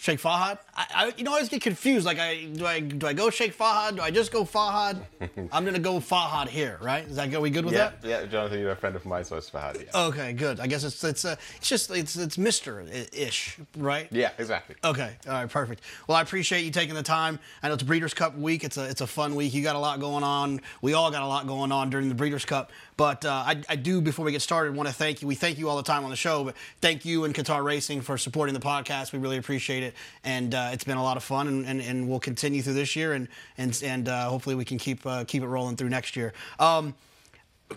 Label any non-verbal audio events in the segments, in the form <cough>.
Sheikh Fahad. I, I, you know, I always get confused. Like, I do I do I go Sheikh Fahad? Do I just go Fahad? <laughs> I'm gonna go Fahad here, right? Is that are we good with Yeah, that? yeah, Jonathan, you're a friend of mine, so it's Fahad. Yeah, Okay, good. I guess it's it's uh, it's just it's it's Mister ish, right? yeah exactly. Okay. All right. Perfect. Well, I appreciate you taking the time. I know it's Breeders' Cup week. It's a it's a fun week. You got a lot going on. We all got a lot going on during the Breeders' Cup. But uh, I, I do before we get started want to thank you. We thank you all the time on the show, but thank you and Qatar Racing for supporting the podcast. We really appreciate it, and uh, it's been a lot of fun, and, and, and we'll continue through this year, and and and uh, hopefully we can keep uh, keep it rolling through next year. Um,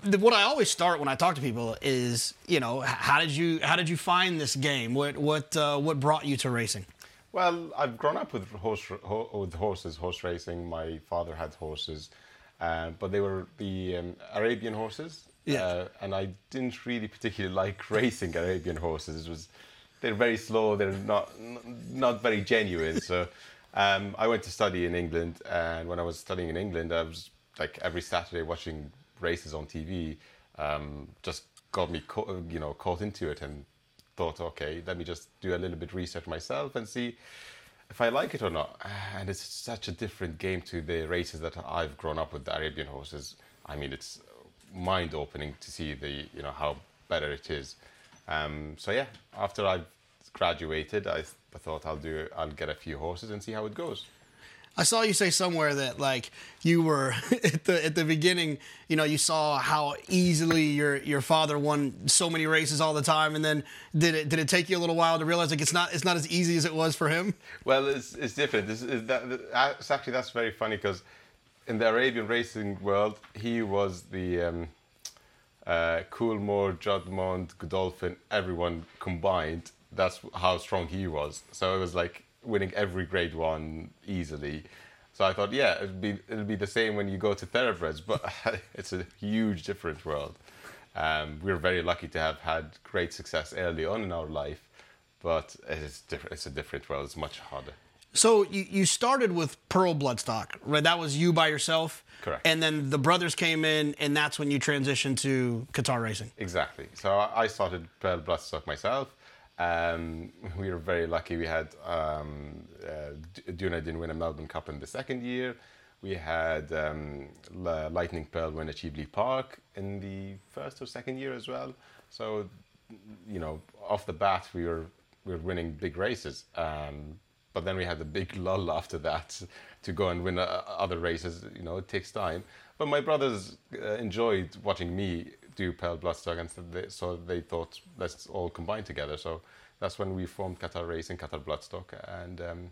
the- what I always start when I talk to people is, you know, how did you how did you find this game? What what uh, what brought you to racing? Well, I've grown up with horse ho- with horses, horse racing. My father had horses, uh, but they were the um, Arabian horses. Yeah. Uh, and I didn't really particularly like <laughs> racing Arabian horses. It was they're very slow. They're not not very genuine. So um, I went to study in England, and when I was studying in England, I was like every Saturday watching races on TV. Um, just got me, ca- you know, caught into it, and thought, okay, let me just do a little bit research myself and see if I like it or not. And it's such a different game to the races that I've grown up with, the Arabian horses. I mean, it's mind opening to see the, you know, how better it is. Um, so yeah, after I graduated, I, I thought I'll do, I'll get a few horses and see how it goes. I saw you say somewhere that like you were <laughs> at the at the beginning, you know, you saw how easily your your father won so many races all the time, and then did it did it take you a little while to realize like it's not it's not as easy as it was for him? Well, it's, it's different. It's, it's, that, it's actually that's very funny because in the Arabian racing world, he was the um, uh, Coolmore, Juddmonte, Godolphin, everyone combined. That's how strong he was. So it was like winning every Grade One easily. So I thought, yeah, it'd be it'll be the same when you go to thoroughbreds, but <laughs> it's a huge different world. Um, we're very lucky to have had great success early on in our life, but it's different. It's a different world. It's much harder. So you, you started with Pearl Bloodstock, right? That was you by yourself, Correct. And then the brothers came in, and that's when you transitioned to Qatar Racing. Exactly. So I started Pearl Bloodstock myself. Um, we were very lucky. We had um, uh, D- Dunaden win a Melbourne Cup in the second year. We had um, Lightning Pearl win at Cheveley Park in the first or second year as well. So, you know, off the bat, we were we were winning big races. Um, but then we had the big <laughs> lull after that to go and win uh, other races. You know, it takes time. But my brothers uh, enjoyed watching me do Pearl Bloodstock, and so they, so they thought let's all combine together. So that's when we formed Qatar Racing, Qatar Bloodstock, and um,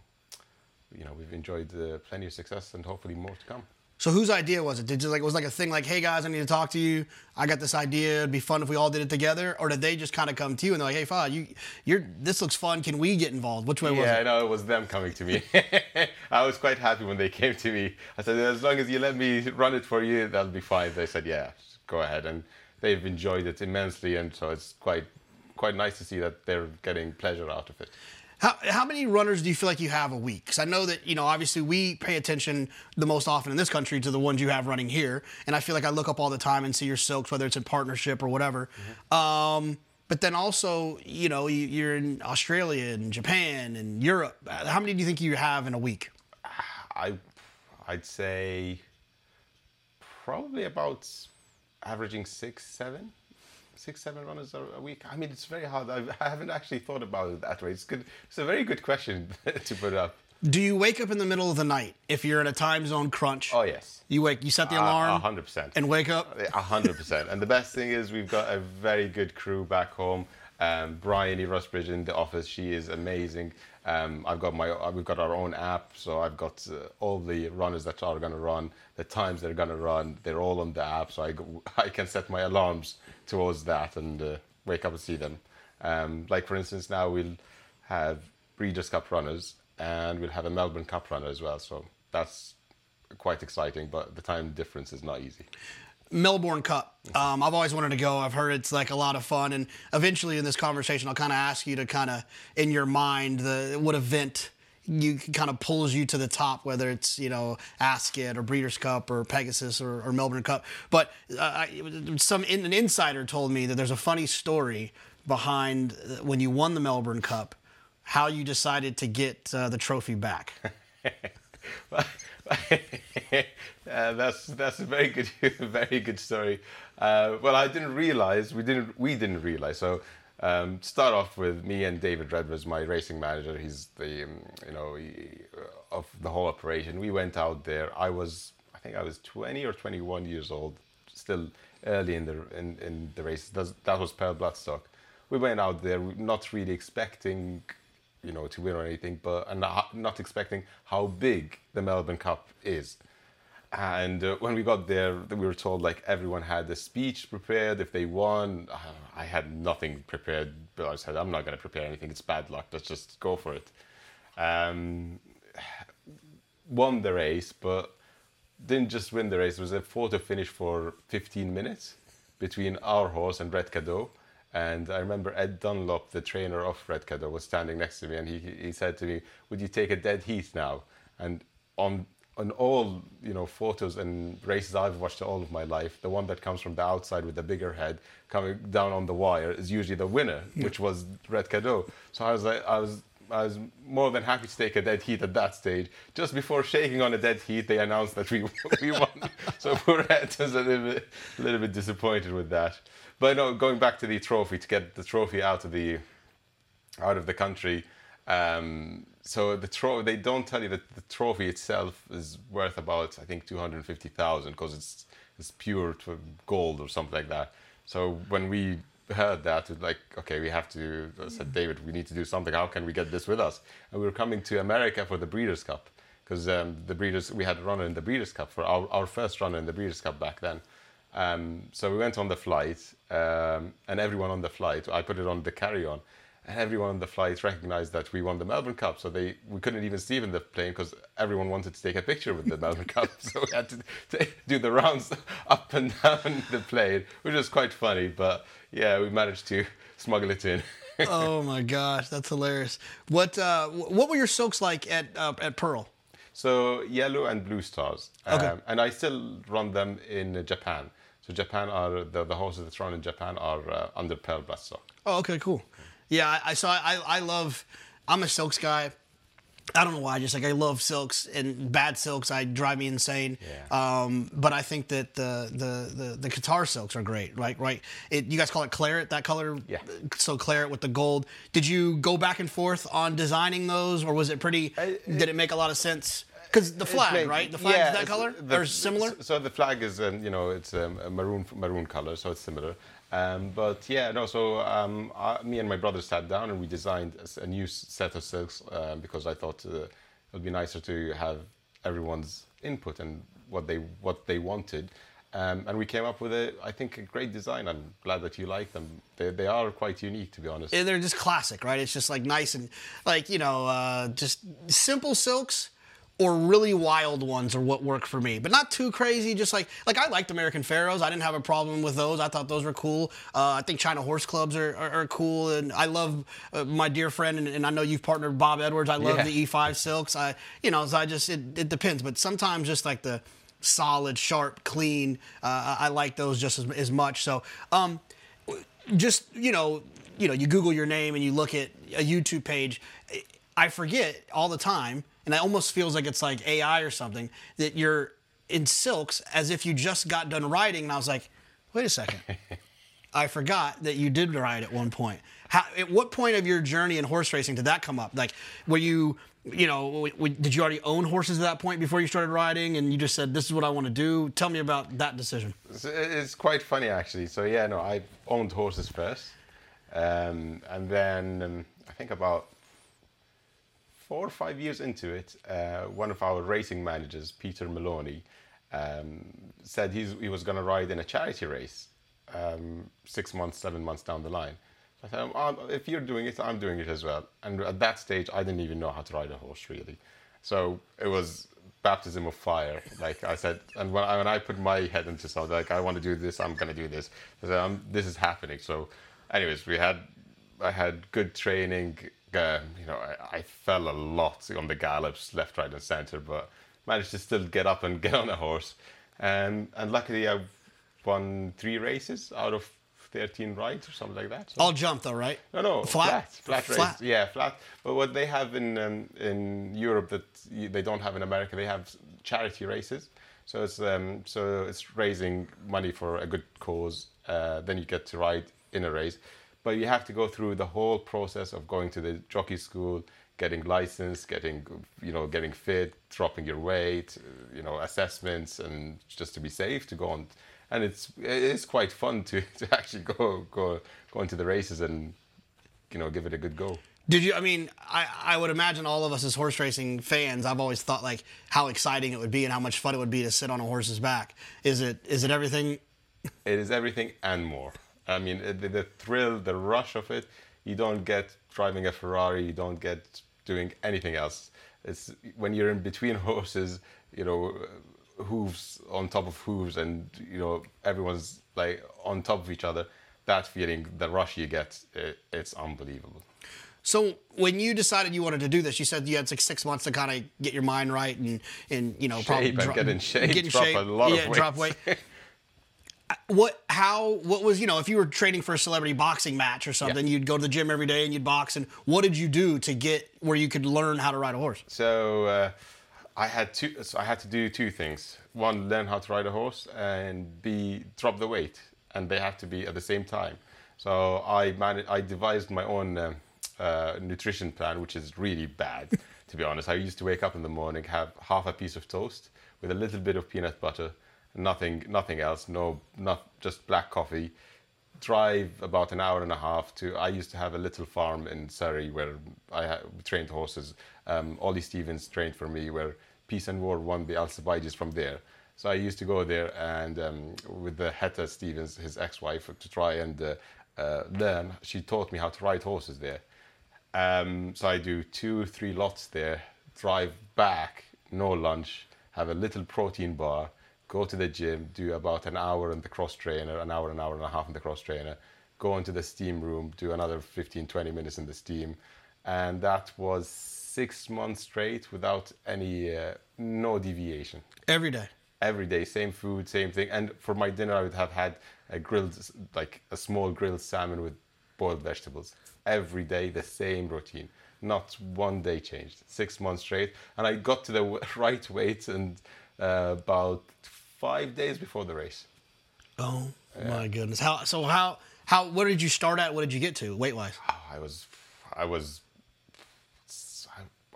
you know we've enjoyed uh, plenty of success and hopefully more to come. So whose idea was it? Did you like it was like a thing like, hey guys, I need to talk to you. I got this idea. It'd be fun if we all did it together. Or did they just kind of come to you and they're like, hey, Fad, you, you're this looks fun. Can we get involved? Which way was it? Yeah, no, it was them coming to me. <laughs> I was quite happy when they came to me. I said, as long as you let me run it for you, that'll be fine. They said, yeah, go ahead, and they've enjoyed it immensely, and so it's quite quite nice to see that they're getting pleasure out of it. How, how many runners do you feel like you have a week? Because I know that, you know, obviously we pay attention the most often in this country to the ones you have running here. And I feel like I look up all the time and see your silks, whether it's in partnership or whatever. Um, but then also, you know, you, you're in Australia and Japan and Europe. How many do you think you have in a week? I, I'd say probably about averaging six, seven, six, seven runners a, a week. I mean, it's very hard. I've, I haven't actually thought about it that way. It's good. It's a very good question <laughs> to put up. Do you wake up in the middle of the night if you're in a time zone crunch? Oh yes. You wake, you set the alarm A hundred percent. and wake up? A hundred percent. And the best thing is we've got a very good crew back home. Um, Bryony Rusbridge in the office, she is amazing. Um, I've got my, uh, we've got our own app, so I've got uh, all the runners that are going to run, the times they're going to run. They're all on the app, so I, go, <laughs> I can set my alarms towards that and uh, wake up and see them. Um, like for instance, now we'll have Breeders' Cup runners and we'll have a Melbourne Cup runner as well. So that's quite exciting, but the time difference is not easy. Melbourne Cup. Um, I've always wanted to go. I've heard it's like a lot of fun, and eventually in this conversation, I'll kind of ask you to kind of in your mind the what event you kind of pulls you to the top, whether it's you know Ascot or Breeders' Cup or Pegasus or, or Melbourne Cup. But uh, I, some in, an insider told me that there's a funny story behind when you won the Melbourne Cup. how you decided to get uh, the trophy back. <laughs> <laughs> uh, that's that's a very good <laughs> very good story. Uh, well, I didn't realize we didn't we didn't realize. So um, start off with me and David Red was my racing manager. He's the um, you know he, uh, of the whole operation. We went out there. I was I think I was 20 or 21 years old, still early in the in, in the race. That was Pearl Bloodstock. We went out there not really expecting you know to win or anything, but and not, not expecting how big the Melbourne Cup is. And uh, when we got there, we were told like everyone had a speech prepared if they won. Uh, I had nothing prepared, but I said I'm not going to prepare anything. It's bad luck. Let's just go for it. Um, won the race, but didn't just win the race. It was a photo finish for 15 minutes between our horse and Red Cadeaux. And I remember Ed Dunlop, the trainer of Red Cadeaux, was standing next to me, and he he said to me, "Would you take a dead heat now?" And on on all you know photos and races I've watched all of my life, the one that comes from the outside with the bigger head coming down on the wire is usually the winner, yeah. which was Red Cadeaux. So I was like, I was. I was more than happy to take a dead heat at that stage. Just before shaking on a dead heat, they announced that we <laughs> we won. so poor Ed was a little bit, a little bit disappointed with that. But no, going back to the trophy to get the trophy out of the out of the country. Um, so the trophy they don't tell you that the trophy itself is worth about I think two hundred fifty thousand because it's it's pure gold or something like that. So when we heard that, it like okay, we have to. I said David, we need to do something. How can we get this with us? And we were coming to America for the Breeders' Cup because um, the Breeders we had a runner in the Breeders' Cup for our, our first runner in the Breeders' Cup back then. Um, so we went on the flight, um, and everyone on the flight, I put it on the carry-on and everyone on the flight recognized that we won the Melbourne Cup. So they we couldn't even see in the plane because everyone wanted to take a picture with the Melbourne Cup. <laughs> So we had to, to, do the rounds <laughs> up and down the plane, which was quite funny. But yeah, we managed to smuggle it in. <laughs> oh my gosh, that's hilarious. What uh, what were your soaks like at uh, at Pearl? So yellow and blue stars, okay. Um, and I still run them in Japan. So Japan are the, the horses that run in Japan are uh, under Pearl Bloodstock. Oh, okay, cool. Yeah, I, I so I I love. I'm a silks guy. I don't know why. Just like I love silks and bad silks, I drive me insane. Yeah. Um, but I think that the, the the the Qatar silks are great. Right, right. It, you guys call it claret, that color. Yeah. So claret with the gold. Did you go back and forth on designing those, or was it pretty? I, it, did it make a lot of sense? Because the flag, right? The flag yeah, is that color the, or similar? So the flag is, um, you know, it's um, a maroon maroon color, so it's similar. Um, but yeah, no. So um, I, me and my brother sat down and we designed a, a new set of silks uh, because I thought uh, it would be nicer to have everyone's input and what they what they wanted. Um, and we came up with a, I think, a great design. I'm glad that you like them. They, they are quite unique, to be honest. And they're just classic, right? It's just like nice and like you know, uh, just simple silks or really wild ones are what work for me, but not too crazy. Just like like I liked American Pharoah's. I didn't have a problem with those. I thought those were cool. Uh, I think China horse clubs are, are, are cool, and I love uh, my dear friend, and, and, I know you've partnered Bob Edwards. I love yeah. the E5 silks. I you know, so I just it, it depends, but sometimes just like the solid, sharp, clean. Uh, I like those just as, as much. So, um, just you know, you know, you Google your name and you look at a YouTube page. I forget all the time and it almost feels like it's like AI or something that you're in silks as if you just got done riding. And I was like, wait a second, <laughs> I forgot that you did ride at one point. How, at what point of your journey in horse racing did that come up? Like, were you, you know, did you already own horses at that point before you started riding, and you just said, "This is what I want to do"? Tell me about that decision. It's quite funny actually. So yeah, no, I owned horses first, um, and then um, I think about four or five years into it, uh, one of our racing managers, Peter Maloney, um, said he was going to ride in a charity race um, six months, seven months down the line. I said, oh, if you're doing it, I'm doing it as well. And at that stage, I didn't even know how to ride a horse really. So it was baptism of fire. Like I said, and when I, when I put my head into something, like I want to do this, I'm going to do this. I said, this is happening. So, anyways, we had I had good training uh, you know, I, I, fell a lot on the gallops, left, right, and centre, but managed to still get up and <laughs> get on a horse. Um, and luckily, I won three races out of 13 rides or something like that. So- All jump though, right? no, no, Flat? flat, flat, race. Flat. Yeah, flat. But what they have in um, in Europe that they don't have in America, they have charity races. So it's um, so it's raising money for a good cause. Uh, then you get to ride in a race, but you have to go through the whole process of going to the jockey school, getting licensed, getting you know getting fit, dropping your weight, uh, you know assessments, and just to be safe to go on. And it's it's quite fun to, <laughs> to actually go go go into the races and you know give it a good go. Did you? I mean, I, I would imagine all of us as horse racing fans. I've always thought like how exciting it would be and how much fun it would be to sit on a horse's back. Is it? Is it everything? It is everything and more. I mean, the, the thrill, the rush of it, you don't get driving a Ferrari, you don't get doing anything else. It's when you're in between <laughs> horses, you know, hooves on top of hooves, and you know everyone's like on top of each other. That feeling, the rush you get, it, it's unbelievable. So when you decided you wanted to do this, you said you had like six months to kind of get your mind right and and you know Shape and get in shape, get in drop shape, a lot of yeah, drop weight. <laughs> what? How? What was you know if you were training for a celebrity boxing match or something, Yeah. you'd go to the gym every day and you'd box. And what did you do to get where you could learn how to ride a horse? So uh, I had two. So I had to do two things. One, learn how to ride a horse, and B, drop the weight, and they have to be at the same time. So I managed. I devised my own um, uh, nutrition plan, which is really bad, <laughs> to be honest. I used to wake up in the morning, have half a piece of toast with a little bit of peanut butter, nothing, nothing else. No, not just black coffee drive about an hour and a half to. I used to have a little farm in Surrey where I trained horses. Um, Olly Stevens trained for me, where Peace and War won the Alcibiades from there. So I used to go there and um, with the Hetta Stevens, his ex-wife, to try and uh, uh, learn. She taught me how to ride horses there. Um, so I do two, three lots there, drive back, no lunch, have a little protein bar, go to the gym, do about an hour in the cross trainer, an hour, an hour and a half in the cross trainer, go into the steam room, do another 15, 20 minutes in the steam. And that was six months straight without any, uh, no deviation Every day. every day, same food, same thing. And for my dinner, I would have had a grilled, like a small grilled salmon with boiled vegetables. Every day, the same routine. Not one day changed. Six months straight, and I got to the <laughs> right weight and uh, about five days before the race. Oh my goodness. How? So how? How? What did you start at? What did you get to weight wise? <sighs> I was, I was.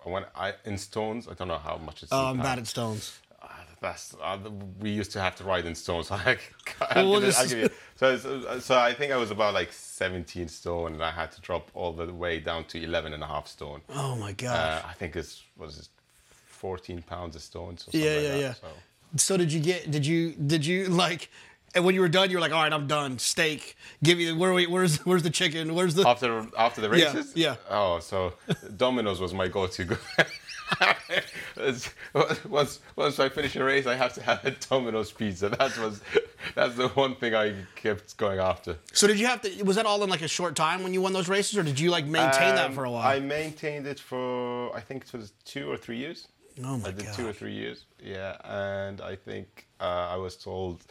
I went I, in stones. I don't know how much it's. Oh, I'm bad at stones. Uh, That's uh, we used to have to ride in stones. I, <laughs> I'll we'll give it, I'll you. So, so I think I was about like 17 stone, and I had to drop all the way down to 11 and a half stone. Oh my god! Uh, I think it's was 14 pounds a stone. So yeah, like yeah, that, yeah. So. So did you get? Did you? Did you like? And when you were done, you were like, "All right, I'm done. Steak. Give me the where? We, where's where's the chicken? Where's the?" After after the Yeah, races, yeah. Oh, so Domino's was my go-to. <laughs> once once I finish a race, I have to have a Domino's pizza. That was that's the one thing I kept going after. So did you have to? Was that all in like a short time when you won those races, or did you like maintain that Um, for a while? I maintained it for I think it was two or three years. Oh my I did two or three years. Yeah, and I think uh, I was told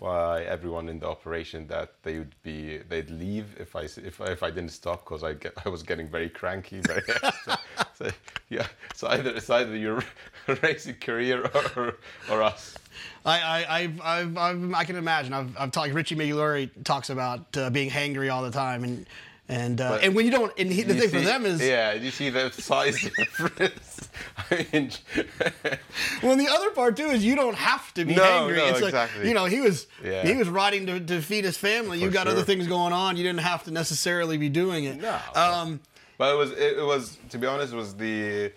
by everyone in the operation that they would be they'd leave if I if I, if I didn't stop because I get I was getting very cranky. Very <laughs> so, so, yeah. So either it's either your <laughs> racing career or or us. I, I, I've, I've, I've, I can imagine. I've, I've talked. Richie Migliore talks about uh, being hangry all the time, and and uh, and when you don't, and he, the thing for them is, yeah. You see the size <laughs> difference. <laughs> I mean, <laughs> well, and the other part too is you don't have to be No, hangry. no, it's like exactly. you know he was Yeah. he was riding to, to feed his family. You For got other things going on. You didn't have to necessarily be doing it. No. Um, But it was it, it was to be honest it was the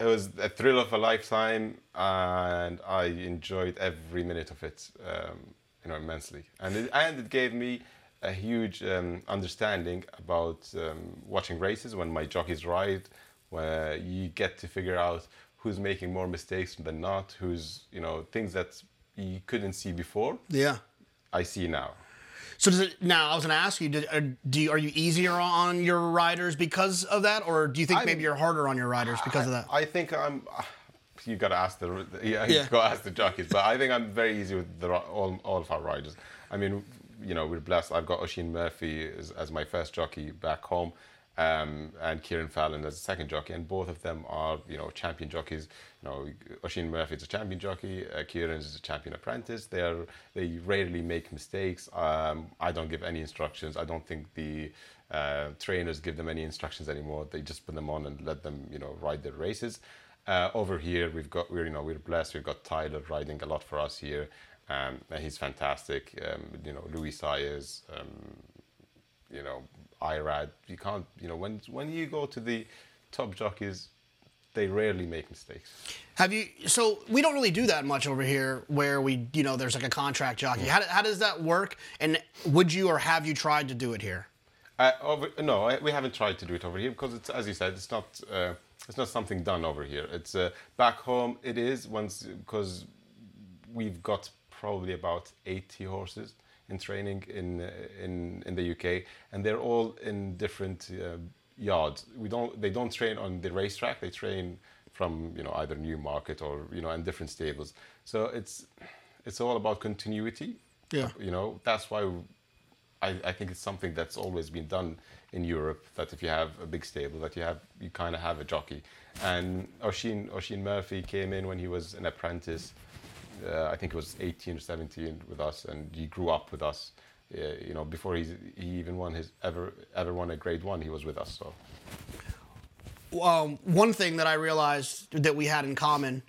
it was a thrill of a lifetime and I enjoyed every minute of it um, you know immensely and it, and it gave me a huge um, understanding about um, watching races when my jockeys ride where you get to figure out who's making more mistakes than not who's you know things that you couldn't see before yeah. I see now So does it now? I was going to ask you. Did, uh, do you, are you easier on your riders because of that, or do you think I'm- maybe you're harder on your riders because of that? I think I'm. <sighs> You gotta ask the yeah, <laughs> Yeah. you gotta ask the jockeys, but I think I'm very easy with the all all of our riders. I mean, you know, we're blessed. I've got Oisin Murphy as, as my first jockey back home, um, and Kieran Fallon as a second jockey, and both of them are, you know, champion jockeys. You know, Oisin Murphy is a champion jockey. Uh, Kieran is a champion apprentice. They are they rarely make mistakes. Um, I don't give any instructions. I don't think the uh, trainers give them any instructions anymore. They just put them on and let them, you know, ride their races. Uh, over here, we've got we're you know we're blessed. We've got Tyler riding a lot for us here. Um, and he's fantastic. Um, you know, Luis Saez, um, you know, Irad. You can't, you know, when when you go to the top jockeys, they rarely make mistakes. Have you? So we don't really do that much over here, where we, you know, there's like a contract jockey. How, how does that work? And would you or have you tried to do it here? Uh, over, no, I- we haven't tried to do it over here because it's, as you said, it's not, uh, it's not something done over here. It's uh, back home. It is once because we've got probably about 80 horses in training in uh, in in the UK, and they're all in different uh, yards. We don't they don't train on the racetrack. They train from you know either Newmarket or you know in different stables. So it's it's all about continuity. Yeah. You know that's why I, I think it's something that's always been done in Europe. That if you have a big stable, that you have you kind of have a jockey. And Oisin Oisin Murphy came in when he was an apprentice. Uh, I think it was 18 or 17 with us, and he grew up with us. Uh, you know, before he he even won his ever ever won a Grade One, he was with us. So um, one thing that I realized that we had in common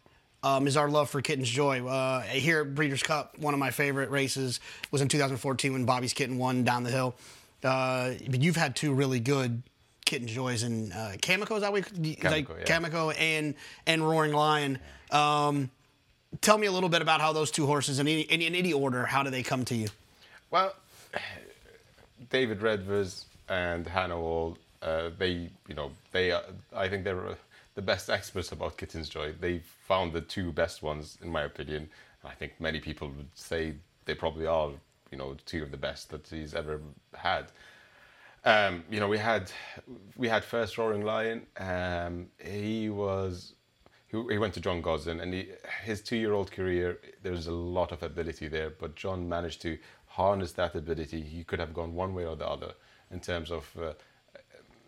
um, is our love for Kitten's Joy. Uh, here at Breeders' Cup, one of my favorite races was in 2014 when Bobby's Kitten won down the hill. Uh, but you've had two really good Kitten's Joys in uh, is that what that- Kameko, yeah. Kameko and and Roaring Lion. Um, tell me a little bit about how those two horses, in any, in, any order, how do they come to you? Well, <sighs> David Redvers and Hannah Wall, uh, they, you know, they, are, I think they're uh, the best experts about Kitten's Joy. They found the two best ones, in my opinion. I think many people would say they probably are, you know, two of the best that he's ever had. Um, you know, we had we had first Roaring Lion. Um, he was he, went to John Gosden, and he, his two-year-old career, there's a lot of ability there. But John managed to harness that ability. He could have gone one way or the other in terms of uh,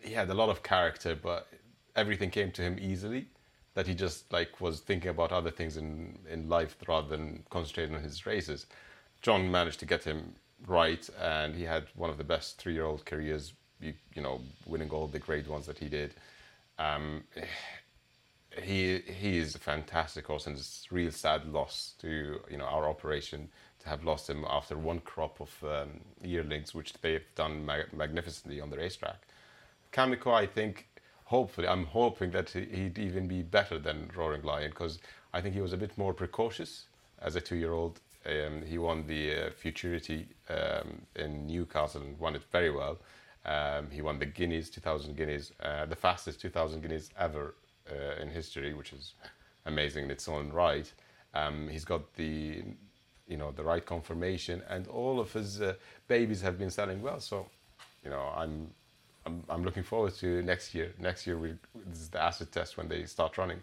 he had a lot of character, but everything came to him easily. That he just like was thinking about other things in in life rather than concentrating on his races. John managed to get him right, and he had one of the best three-year-old careers. You, you know, winning all the great ones that he did. Um, he he is a fantastic horse, and it's a real sad loss to you know our operation to have lost him after one crop of um, yearlings, which they've done mag- magnificently on the racetrack. Kameko, I think, hopefully, I'm hoping that he- he'd even be better than Roaring Lion because I think he was a bit more precocious as a two-year-old. Um, he won the uh, Futurity um, in Newcastle and won it very well. Um, he won the Guineas, 2,000 Guineas, uh, the fastest 2,000 Guineas ever uh, in history, which is amazing in its own right. Um, he's got the, you know, the right confirmation, and all of his uh, babies have been selling well. So, you know, I'm, I'm, I'm looking forward to next year. Next year, we, this is the acid test when they start running.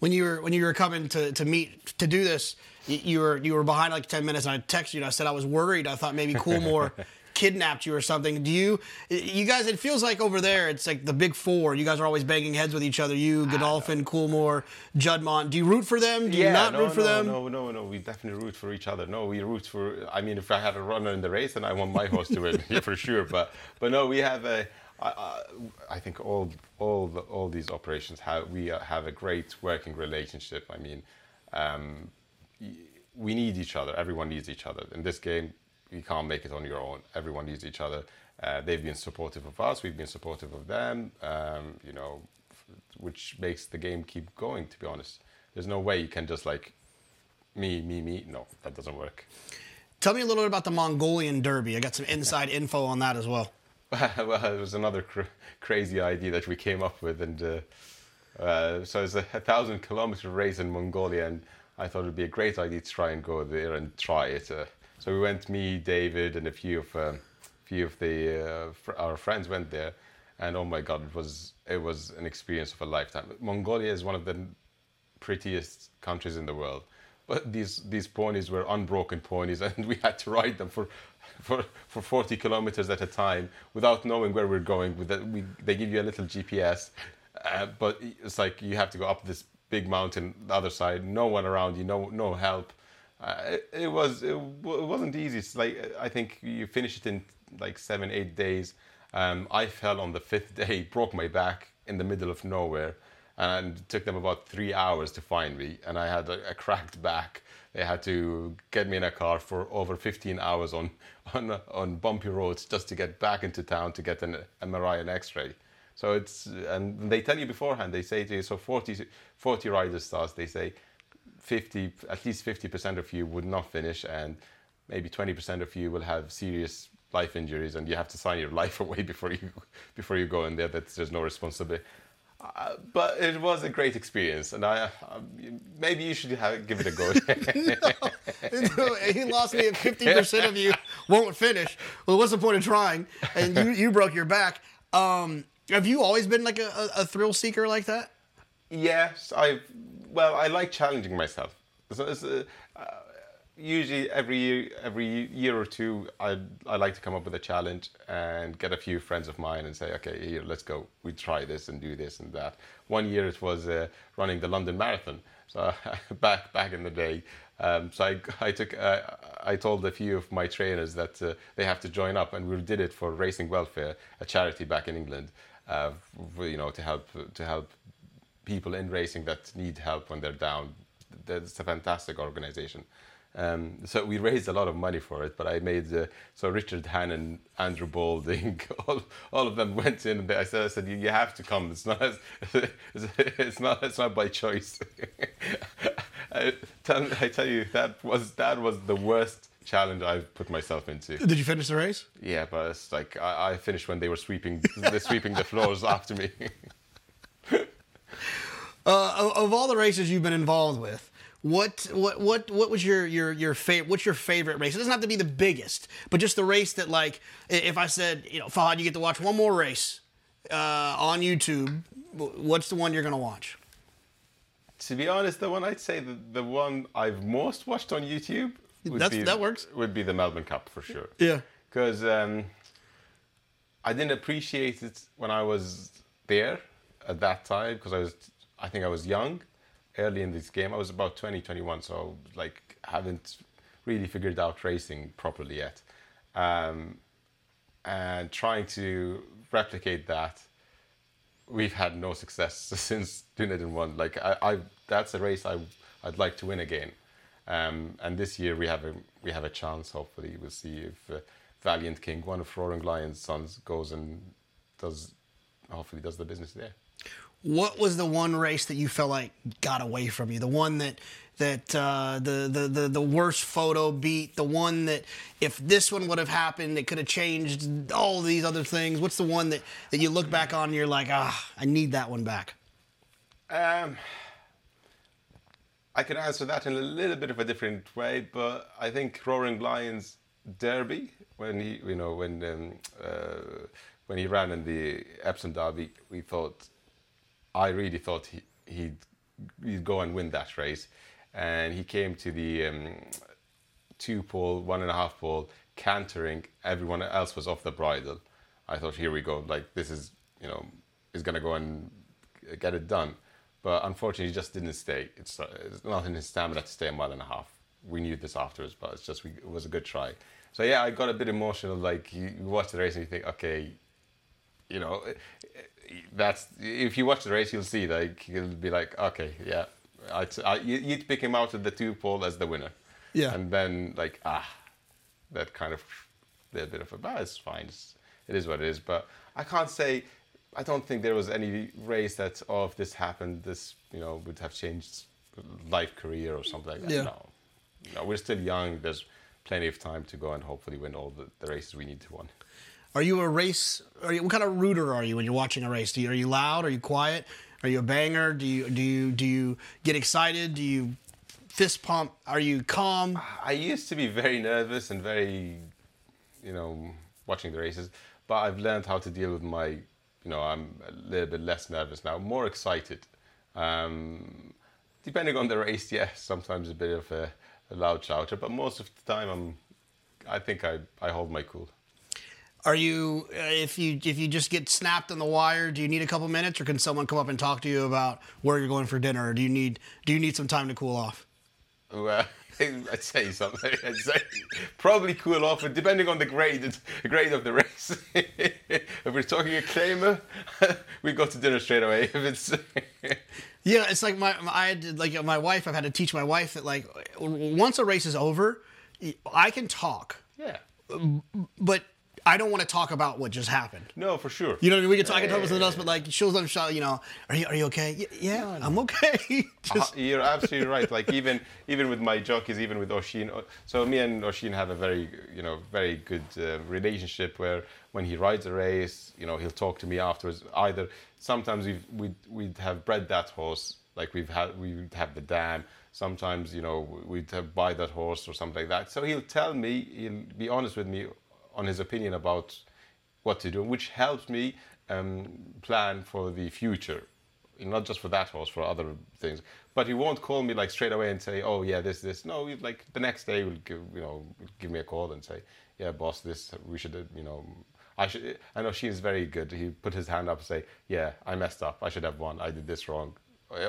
when you were when you were coming to, to meet to do this, you, you were you were behind like ten minutes, and I texted you and I said I was worried. I thought maybe Coolmore <laughs> kidnapped you or something. Do you you guys? It feels like over there, it's like the big four. You guys are always banging heads with each other. You, Godolphin, Coolmore, Juddmonte. Do you root for them? Do you not no, root for no, them? No, no, no. We definitely root for each other. No, we root for. I mean, if I had a runner in the race, then I want my horse to win <laughs> yeah, for sure. But but no, we have a. I, I, I think all all the, all these operations have we uh, have a great working relationship. I mean, um, we need each other. Everyone needs each other. In this game, you can't make it on your own. Everyone needs each other. Uh, they've been supportive of us. We've been supportive of them. Um, you know, f- which makes the game keep going. To be honest, there's no way you can just like me, me, me. No, that doesn't work. Tell me a little bit about the Mongolian Derby. I got some inside info on that as well. <laughs> well, it was another cr- crazy idea that we came up with, and uh, uh, so it's a, a thousand kilometer race in Mongolia, and I thought it'd be a great idea to try and go there and try it. Uh, so we went, me, David, and a few of um, few of the uh, fr- our friends went there, and oh my God, it was it was an experience of a lifetime. Mongolia is one of the prettiest countries in the world. But these these ponies were unbroken ponies, <laughs> and we had to ride them for for, for 40 kilometers at a time without knowing where we're going. With that, we, they give you a little GPS, uh, but it's like you have to go up this big mountain, the other side, no one around you, no no help. Uh, it, it was it, w- it wasn't easy. It's like I think you finish it in like seven eight days. Um, I fell on the fifth <laughs> day, broke my back in the middle of nowhere, and it took them about three hours to find me. And I had a, a cracked back. They had to get me in a car for over 15 hours on <laughs> on on bumpy roads just to get back into town to get an MRI and X-ray. So it's and they tell you beforehand. They say to you, so 40, 40 riders starts. They say 50, at least 50% of you would not finish, and maybe 20% of you will have serious life injuries, and you have to sign your life <laughs> away before you before you go in there. That there's no responsibility. Uh, but it was a great experience, and I uh, maybe you should have, give it a go. <laughs> <laughs> no, he lost me fifty percent of you won't finish. Well, what's the point of trying? And you, you broke your back. Um, have you always been like a, a, a thrill seeker like that? Yes, I. Well, I like challenging myself. So uh, uh, usually every year, every year or two, I I like to come up with a challenge and get a few friends of mine and say, okay, here, let's go. We try this and do this and that. One year it was uh, running the London Marathon. So <laughs> back back in the day, um, so I, I took uh, I told a few of my trainers that uh, they have to join up, and we did it for Racing Welfare, a charity back in England, uh, you know, to help to help people in racing that need help when they're down. That's a fantastic organization. Um, so we raised a lot of money for it, but I made uh, so Richard Hannon, Andrew Balding, <laughs> all, all of them went in. And I said, I said, you have to come. It's not, <laughs> it's not, it's not by choice. <laughs> I, tell, I tell you, that was that was the worst challenge I've put myself into. Did you finish the race? Yeah, but it's like I, I finished when they were sweeping, the sweeping the floors after me. Uh, of, of all the races you've been involved with, what what what what was your your your favorite? What's your favorite race? It doesn't have to be the biggest, but just the race that like if I said you know Fahad, you get to watch one more race uh, on YouTube. What's the one you're gonna watch? To be honest, the one I'd say the, the one I've most watched on YouTube would be, that works. would be the Melbourne Cup for sure. Yeah. Because um, I didn't appreciate it when I was there at that time because I was I think I was young early in this game. I was about 20, 21, so like haven't really figured out racing properly yet. Um, and trying to replicate that, we've had no success <laughs> since Dunaden won. Like I, I that's a race I I'd like to win again. Um, and this year we have a we have a chance. Hopefully, we'll see if uh, Valiant King, one of Roaring Lion's sons, goes and does hopefully does the business there. What was the one race that you felt like got away from you? The one that that uh, the, the the the worst photo beat. The one that if this one would have happened, it could have changed all these other things. What's the one that that you look back on and you're like, ah, I need that one back. Um, I can answer that in a little bit of a different way, but I think Roaring Lions Derby when he, you know, when um, uh, when he ran in the Epsom Derby, we thought, I really thought he, he'd he'd go and win that race, and he came to the um, two pole, one and a half pole, cantering. Everyone else was off the bridle. I thought, here we go, like this is, you know, is gonna go and get it done. But unfortunately, he just didn't stay. It's, it's not in his stamina to stay a mile and a half. We knew this afterwards, but it's just we, it was a good try. So yeah, I got a bit emotional. Like you, you watch the race and you think, okay, you know, that's if you watch the race, you'll see like you'll be like, okay, yeah, I, I, you'd pick him out of the two pole as the winner. Yeah. And then like ah, that kind of a bit of a, but it's fine. It's, it is what it is. But I can't say I don't think there was any race that, oh, if this happened, this you know would have changed life career or something like that. Yeah. No, no, we're still young. There's plenty of time to go and hopefully win all the, the races we need to win. Are you a race? Are you, what kind of rooter are you when you're watching a race? Do you, are you loud? Are you quiet? Are you a banger? Do you do you do you get excited? Do you fist pump? Are you calm? I used to be very nervous and very, you know, watching the races, but I've learned how to deal with my you know, I'm a little bit less nervous now, more excited. Um, depending on the race, <laughs> yes, sometimes a bit of a, a, loud shouter, but most of the time I'm I think I, I hold my cool. Are you uh, if you if you just get snapped on the wire? Do you need a couple minutes, or can someone come up and talk to you about where you're going for dinner? Or do you need do you need some time to cool off? Well, <laughs> I'd say something. <laughs> I'd say probably cool off, but depending on the grade, the grade of the race. <laughs> if we're talking a claimer, we go to dinner straight away. If it's Yeah, it's like my I had to, like my wife. I've had to teach my wife that like once a race is over, I can talk, yeah, but I don't want to talk about what just happened. no, for sure. You know, what I mean? we can talk about something else, but like she'll them shot. You know, are you are you okay? Y- Yeah, I'm okay. <laughs> just Uh, You're absolutely right. Like even even with my jockeys, even with Oisin. So me and Oisin have a very you know very good uh, relationship where when he rides a race, you know he'll talk to me afterwards. Either sometimes we've we'd, we'd have bred that horse, like we've had we'd have the dam. Sometimes you know we'd have buy that horse or something like that. So he'll tell me, he'll be honest with me on his opinion about what to do, which helps me um, plan for the future not just for that horse, for other things. But he won't call me like straight away and say, "Oh yeah, this, this." No, he'd, like the next day, will give you know give me a call and say, "Yeah, boss, this we should, you know." I should. I know she's very good. He put his hand up and say, "Yeah, I messed up. I should have won. I did this wrong,"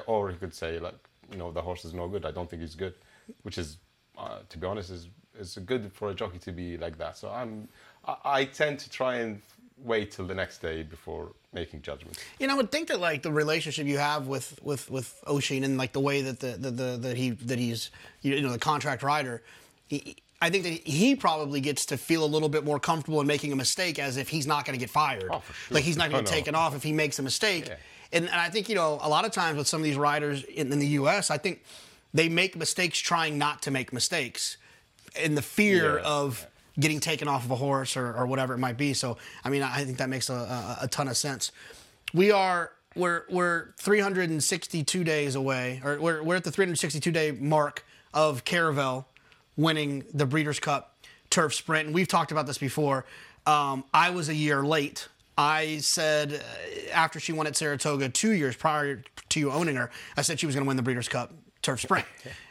or he could say, "Like, you know, the horse is no good. I don't think he's good," which is, uh, to be honest, is is good for a jockey to be like that. So I'm. I, I tend to try and wait till the next day before making judgments. You know, I would think that like the relationship you have with with with Oisin and like the way that the the, the that he that he's you know the contract rider, he, I think that he probably gets to feel a little bit more comfortable in making a mistake as if he's not going to get fired. Oh, sure. Like he's not going Oh, to no. get taken off if he makes a mistake. Yeah. And, and I think you know a lot of times with some of these riders in, in the U.S., I think they make mistakes trying not to make mistakes, in the fear Yeah. of getting taken off of a horse or, or whatever it might be. So I mean, I think that makes a, a, a ton of sense. We are we're we're 362 days away, or we're we're at the 362 day mark of Caravel winning the Breeders' Cup Turf Sprint, and we've talked about this before. Um, I was a year late. I said uh, after she won at Saratoga two years prior to you owning her, I said she was going to win the Breeders' Cup Turf Sprint,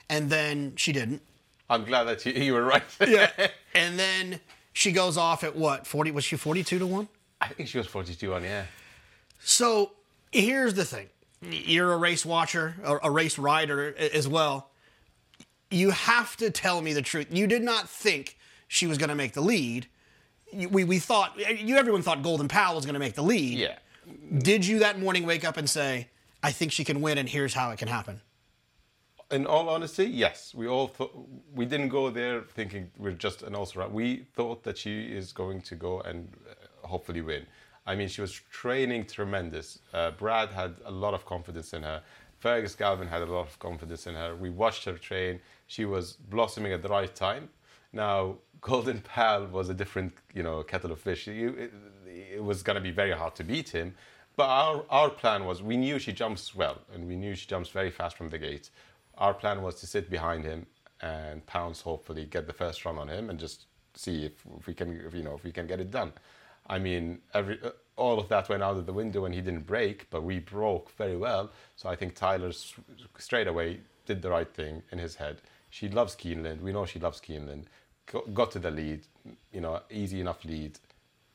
and then she didn't. I'm glad that you, you were right. Yeah. <laughs> and then she goes off at what? 40 was she 42 to 1? I think she was 42 on, yeah. So, here's the thing. You're a race watcher, a, a race rider as well. You have to tell me the truth. You did not think she was going to make the lead. We, we thought you everyone thought Golden Pal was going to make the lead. Yeah. Did you that morning wake up and say, "I think she can win and here's how it can happen"? In all honesty, yes. We all thought we didn't go there thinking we're just an right. We thought that she is going to go and uh, hopefully win. I mean, she was training tremendous. Uh, Brad had a lot of confidence in her. Fergus Galvin had a lot of confidence in her. We watched her train. She was blossoming at the right time. Now, <laughs> Golden Pal was a different, you know, kettle of fish. It, it was going to be very hard to beat him. But our, our plan was we knew she jumps well, and we knew she jumps very fast from the gate. Our plan was to sit behind him and pounce, hopefully get the first run on him, and just see if, if we can, if, you know, if we can get it done. I mean, every uh, all of that went out of the window and he didn't break, but we broke very well. So I think Tyler straight away did the right thing in his head. She loves Keeneland. We know she loves Keeneland. Got to the lead, you know, easy enough lead.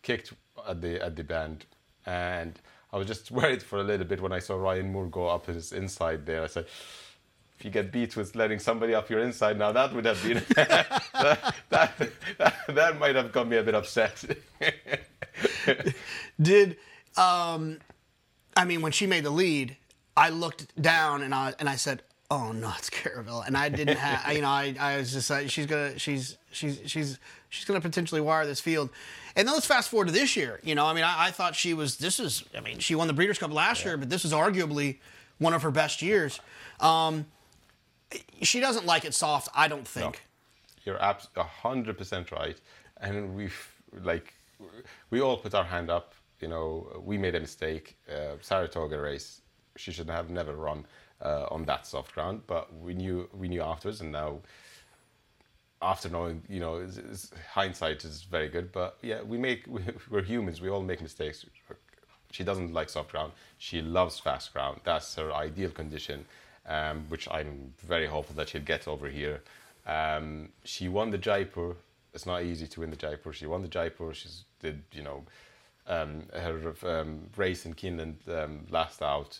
Kicked at the at the bend, and I was just <laughs> worried for a little bit when I saw Ryan Moore go up his inside there. I said, if you get beat with letting somebody up your inside now, that would have been <laughs> that, that, that, that might have got me a bit upset. <laughs> Did um, I mean when she made the lead, I looked down and I and I said, "Oh no, it's Caravel," and I didn't have, you know, I, I was just like, she's gonna, she's she's she's she's gonna potentially wire this field. And then let's fast forward to this year. You know, I mean, I, I thought she was. This is, I mean, she won the Breeders' Cup last year, but this is arguably one of her best years. Um, she doesn't like it soft, I don't think. You're abs- a hundred percent right, and we've like we all put our hand up. You know, we made a mistake. Uh, Saratoga race, she should have never run uh, on that soft ground, but we knew we knew afterwards, and now after knowing, you know, it's, it's, hindsight is very good. But yeah, we make we, <laughs> we're humans. We all make mistakes. She doesn't like soft ground. She loves fast ground. That's her ideal condition, um, which I'm very hopeful that she'll get over here. Um, she won the Jaipur it's not easy to win the Jaipur. She won the Jaipur. She's did you know um, her um, race in Keeneland um, last out.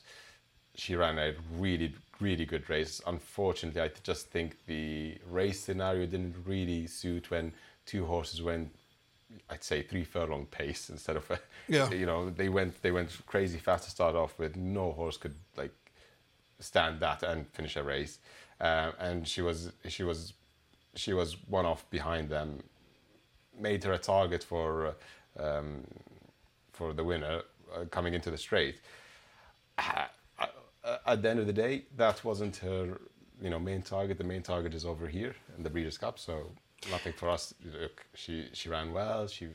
She ran a really really good race. Unfortunately, I just think the race scenario didn't really suit when two horses went I'd say three furlong pace instead of a, Yeah. <laughs> you know they went they went crazy fast to start off with no horse could like stand that and finish a race. Uh, and she was she was she was one off behind them made her a target for uh, um, for the winner uh, coming into the straight. Uh, uh, at the end of the day that wasn't her you know main target. The main target is over here in the breeders cup so nothing for us. Look she she ran well. She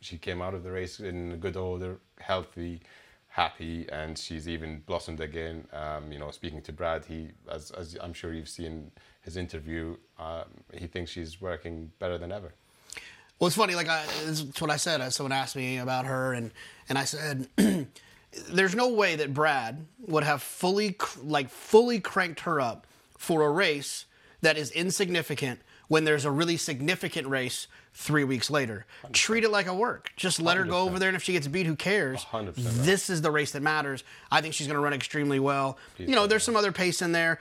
she came out of the race in good order healthy happy and she's even blossomed again um, you know speaking to brad he as, as i'm sure you've seen his interview um, he thinks she's working better than ever Well, it's funny. Like I, it's what I said. Uh, Someone asked me about her, and and I said, <clears throat> "There's no way that Brad would have fully, like, fully cranked her up for a race that is insignificant when there's a really significant race three weeks later. Treat it like a work. Just let her go over there, and if she gets beat, who cares? 100% right. This is the race that matters. I think she's going to run extremely well. you know, there's some other pace in there.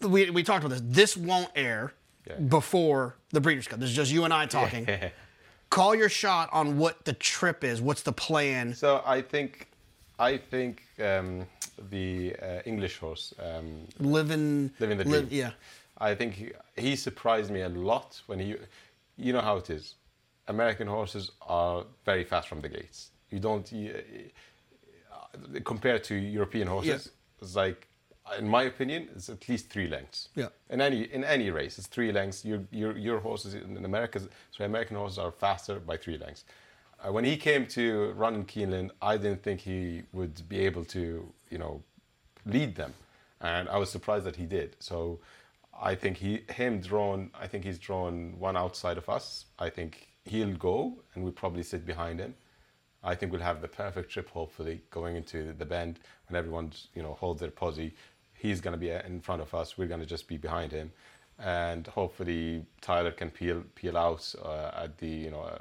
We we talked about this. This won't air Yeah. before the Breeders' Cup. This is just you and I talking. Call your shot on what the trip is. What's the plan? So I think, I think um, the uh, English horse, um, Living, living the live- dream. yeah. I think he, he surprised me a lot when he, you know how it is. American horses are very fast from the gates. You don't you, uh, compared to European horses. It's like, in my opinion, it's at least three lengths. Yeah. In any in any race, it's three lengths. Your your your horses in America, so American horses are faster by three lengths. Uh, when he came to run in Keeneland, I didn't think he would be able to, you know, lead them, and I was surprised that he did. So, I think he him drawn. I think he's drawn one outside of us. I think he'll go, and we'll probably sit behind him. I think we'll have the perfect trip, hopefully, going into the bend when everyone's, you know, holds their posse. He's going to be in front of us. We're going to just be behind him, and hopefully Tyler can peel peel out uh, at the, you know, uh,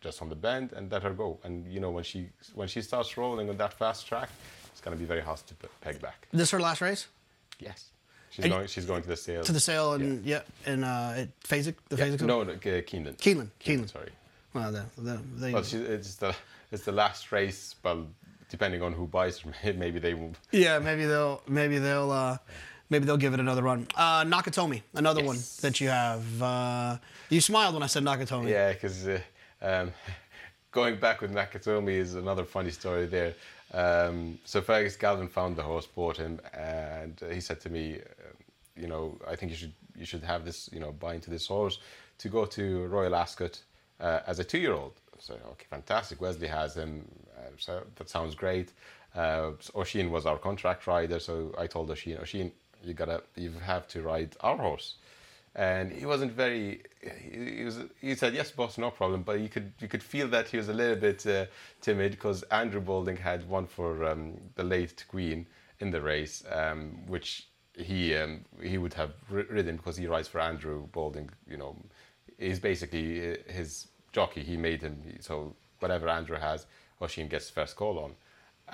just on the bend and let her go. And you know, when she when she starts rolling on that fast track, it's going to be very hard to peg back. This her last race Yes, she's And- going. She's going to the sale. to the sale and yeah, and uh, at Fasig, the Yeah, Fasig. no, no, Ke- Keeneland. Keeneland, Keeneland. Sorry. Well, the, the, the, Well, she, it's the it's the last race. Well, depending on who buys her, maybe they will. yeah, maybe they'll maybe they'll uh, maybe they'll give it another run. Uh, Nakatomi, another one that you have. Uh, you smiled when I said Nakatomi. Yeah, because uh, um, <laughs> going back with Nakatomi is another funny story there. Um, so Fergus Galvin found the horse, bought him, and he said to me, um, you know, I think you should you should have this, you know, buy into this horse to go to Royal Ascot uh, as a two-year-old. So okay, fantastic. Wesley has him, uh, so that sounds great. Uh, Oisin was our contract rider, so I told Oisin, Oisin, you gotta, you have to ride our horse and he wasn't very. He, he was. He said yes, boss, no problem. But you could you could feel that he was a little bit uh, timid because Andrew Balding had won for um, the late Queen in the race, um, which he um, he would have ridden because he rides for Andrew Balding. You know, he's basically uh, his jockey. He made him so whatever Andrew has, Oisin gets first call on.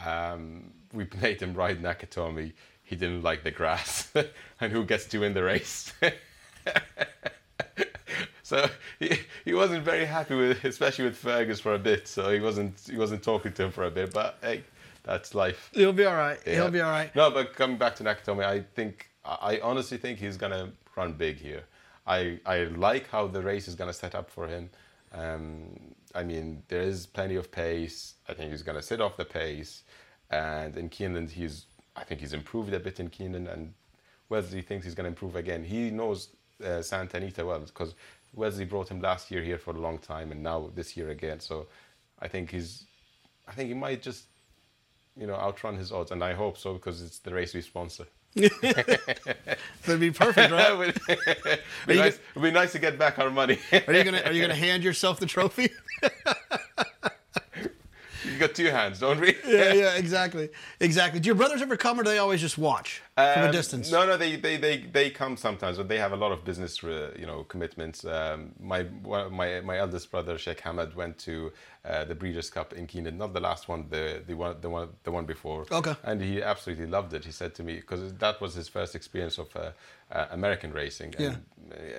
Um, we <laughs> made him ride Nakatomi. He didn't like the grass, <laughs> and who gets to win the race? <laughs> <laughs> so he, he wasn't very happy with, especially with Fergus for a bit. So he wasn't he wasn't talking to him for a bit. But hey, that's life. He'll be all right. Yeah. He'll be all right. No, but coming back to Nakatomi, I think I honestly think he's gonna run big here. I I like how the race is gonna set up for him. Um, I mean, there is plenty of pace. I think he's gonna sit off the pace, and in Keeneland, he's I think he's improved a bit in Keeneland, and Wesley thinks he's gonna improve again. He knows uh, Santa Anita well because Wesley brought him last year here for a long time, and now this year again. So I think he's I think he might just you know, outrun his odds, and I hope so because it's the race we sponsor. <laughs> <laughs> That'd be perfect, right? <laughs> it'd, be nice, it'd be nice to get back our money. Are you gonna Are you gonna hand yourself the trophy? Got two hands, don't we? <laughs> yeah, yeah, exactly, exactly. Do your brothers ever come, or do they always just watch from a Um, distance? No, no, they, they, they, they come sometimes, but they have a lot of business, uh, you know, commitments. Um, my my my eldest brother Sheikh Hamad went to uh, the Breeders' Cup in Keenan, not the last one, the the one the one the one before. Okay. And he absolutely loved it. He said to me because that was his first experience of uh, uh, American racing, and,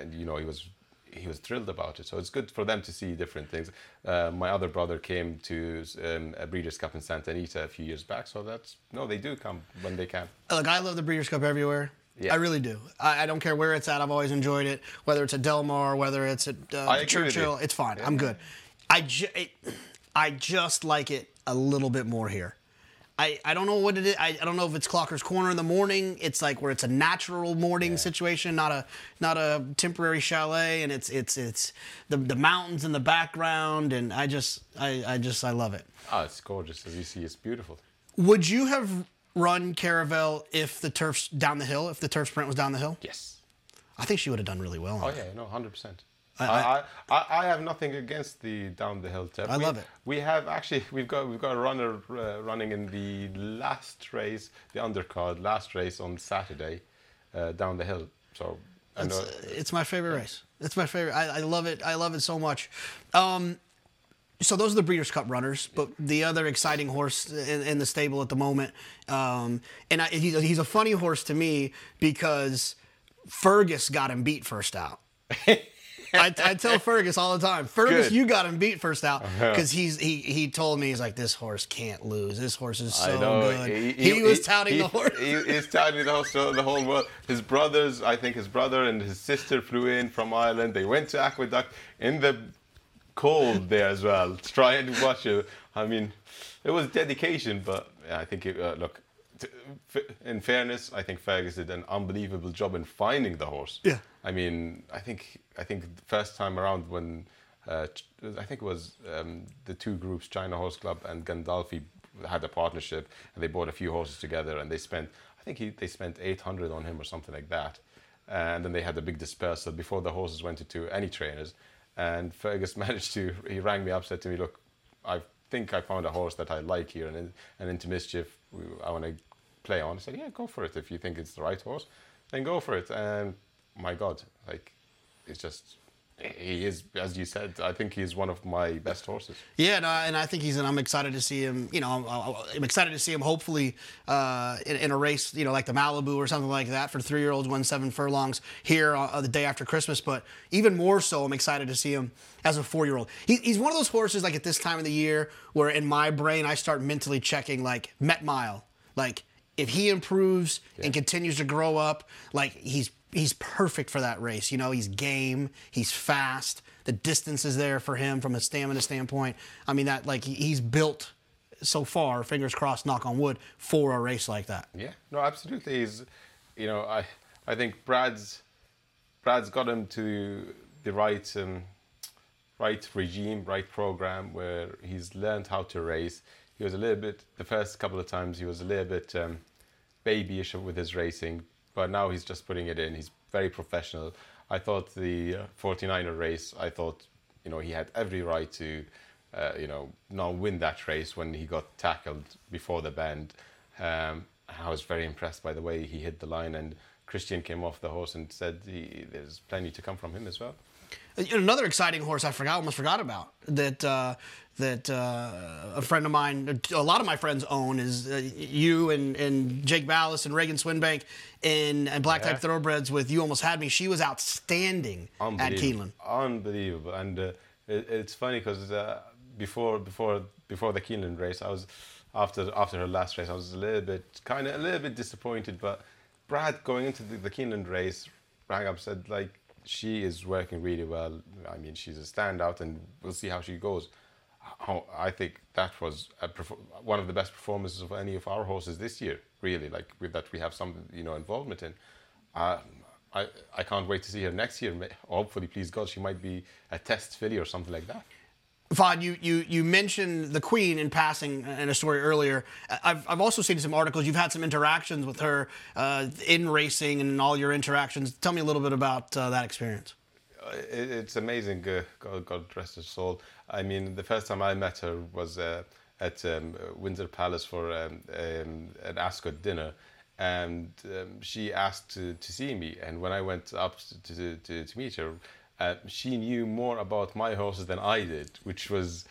and you know he was he was thrilled about it. So it's good for them to see different things. Uh, my other brother came to um, a Breeders' Cup in Santa Anita a few years back, so that's no, they do come when they can. Look, I love the Breeders' Cup everywhere. Yeah. I really do. I, I don't care where it's at. I've always enjoyed it. Whether it's at Del Mar, whether it's at uh, I agree with Churchill, it's fine. I'm good. I, ju- it, I just like it a little bit more here. I, I don't know what it is. I, I don't know if it's Clocker's Corner in the morning. It's like where it's a natural morning situation, not a not a temporary chalet, and it's it's it's the the mountains in the background, and I just I, I just I love it. Oh, it's gorgeous. As you see, it's beautiful. Would you have run Caravel if the turf's down the hill? If the turf sprint was down the hill? Yes. I think she would have done really well. Oh yeah, no, hundred percent. I- I, I, I have nothing against the down the hill tip. I we, love it. We have actually we've got we've got a runner uh, running in the last race, the undercard last race on Saturday, uh, down the hill. So. It's, it's my favorite race. It's my favorite. I, I love it. I love it so much. Um, so those are the Breeders' Cup runners, but the other exciting horse in, in the stable at the moment, um, and I, he's, he's a funny horse to me because Fergus got him beat first out. <laughs> I, I tell Fergus all the time, Fergus, Good. you got him beat first out because he's he he told me he's like this horse can't lose. This horse is so I know. good. He, was touting he, the horse. He is touting the whole, the whole world. His brothers, I think his brother and his sister flew in from Ireland. They went to Aqueduct in the cold there as well to try and watch it. I mean, it was dedication, but yeah, I think, it, uh, look, in fairness, I think Fergus did an unbelievable job in finding the horse. Yeah. I mean, I think I think the first time around when uh, I think it was um, the two groups, China Horse Club and Gandalfi, had a partnership, and they bought a few horses together, and they spent I think he, they spent eight hundred on him or something like that, and then they had a big dispersal before the horses went into any trainers, and Fergus <laughs> managed to he rang me up, said to me, look, I think I found a horse that I like here, and and into mischief I want to play on. I said, yeah, go for it if you think it's the right horse, then go for it, and my God, like it's just he is as you said. I think he's one of my best horses. Yeah, no, and I think he's, and I'm excited to see him. You know, I'm, I'm excited to see him. Hopefully, uh, in, in a race, you know, like the Malibu or something like that for three-year-olds, one seven furlongs here uh, the day after Christmas. But even more so, I'm excited to see him as a four-year-old. He, he's one of those horses, like at this time of the year, where in my brain I start mentally checking like Met Mile, like if he improves and continues to grow up, like he's he's perfect for that race. You know, he's game, he's fast. The distance is there for him from a stamina standpoint. I mean, that like he's built so far. Fingers crossed, knock on wood, for a race like that. Yeah, no, absolutely. He's, you know, I I think Brad's Brad's got him to the right um, right regime, right program where he's learned how to race. He was a little bit the first couple of times he was a little bit um, babyish with his racing, but now he's just putting it in. He's very professional. I thought the uh, 49er race, I thought, you know, he had every right to, uh, you know, not win that race when he got tackled before the bend. Um, I was very impressed by the way he hit the line, and Christian came off the horse and said he, there's plenty to come from him as well. Another exciting horse I forgot, almost forgot about that uh, that uh, a friend of mine, a lot of my friends own is uh, you and, and Jake Ballas and Reagan Swinbank and, and Black Type Thoroughbreds with You Almost Had Me. She was outstanding at. Keeneland. Unbelievable. And uh, it, it's funny because uh, before before before the Keeneland race, I was after after her last race, I was a little bit kind of a little bit disappointed. But Brad going into the, the Keeneland race rang up said like she is working really well. I mean, she's a standout, and we'll see how she goes. I think that was one of the best performances of any of our horses this year. Really, like with that we have some you know involvement in. Uh, I, I can't wait to see her next year. Hopefully, please God, she might be a test filly or something like that. Vaughn, you, you, you mentioned the Queen in passing in a story earlier. I've, I've also seen some articles. You've had some interactions with her uh, in racing and all your interactions. Tell me a little bit about uh, that experience. Uh, it's amazing. Uh, God, God rest her soul. I mean, the first time I met her was uh, at um, Windsor Palace for um, um, an Ascot dinner, and um, she asked to, to see me. And when I went up to, to, to meet her, uh, she knew more about my horses than I did, which was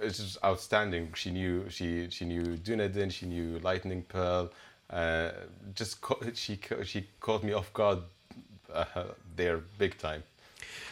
it's just outstanding. She knew she she knew Dunaden, she knew Lightning Pearl. Uh, just ca- she she caught me off guard uh, there big time.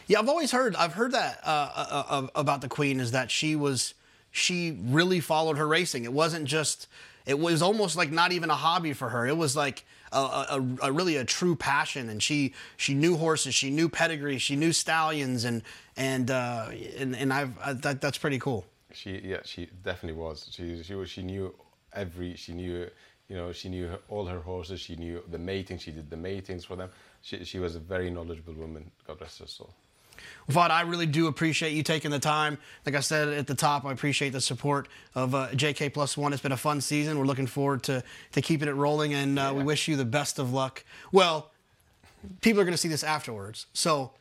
Yeah, I've always heard. I've heard that uh, uh, uh, about the Queen is that she was she really followed her racing. It wasn't just. It was almost like not even a hobby for her. It was like a, a, a really a true passion, and she she knew horses, she knew pedigree, she knew stallions, and and uh, and, and I've I, that, that's pretty cool. She yeah, she definitely was. She she was she knew every she knew you know she knew her, all her horses. She knew the mating. She did the matings for them. She she was a very knowledgeable woman. God rest her soul. Vaught, I really do appreciate you taking the time. Like I said at the top, I appreciate the support of uh, JK Plus One. It's been a fun season. We're looking forward to, to keeping it rolling, and uh, we wish you the best of luck. Well, people are going to see this afterwards, so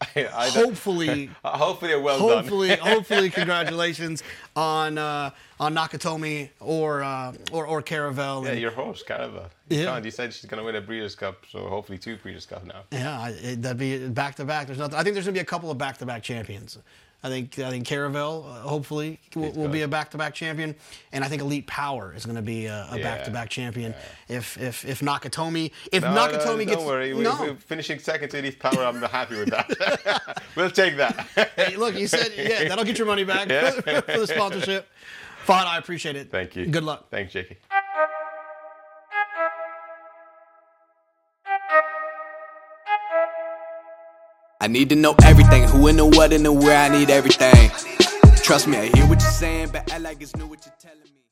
I, I hopefully, <laughs> hopefully, well hopefully, done. <laughs> hopefully, congratulations on uh, on Nakatomi or uh, or or Caravel. yeah, your horse, Caravel. You Yeah. You said she's going to win a Breeders' Cup, so hopefully two Breeders' Cup now. Yeah, I- that'd be back to back. There's nothing. I think there's gonna be a couple of back to back champions. I think I think Caravel uh, hopefully will, will be a back to back champion, and I think Elite Power is gonna be a, a Yeah, back to back champion. If if if Nakatomi if No, Nakatomi no, gets don't worry. We- no. We're finishing second to Elite Power. I'm happy with that. <laughs> we'll take that. Hey, look, you said yeah, that'll get your money back Yeah. <laughs> for the sponsorship. Fahad, I appreciate it. Thank you. Good luck. Thanks, Jakey. I need to know everything. Who and the what and the where. I need everything. Trust me, I hear what you're saying, but I like it's new what you're telling me.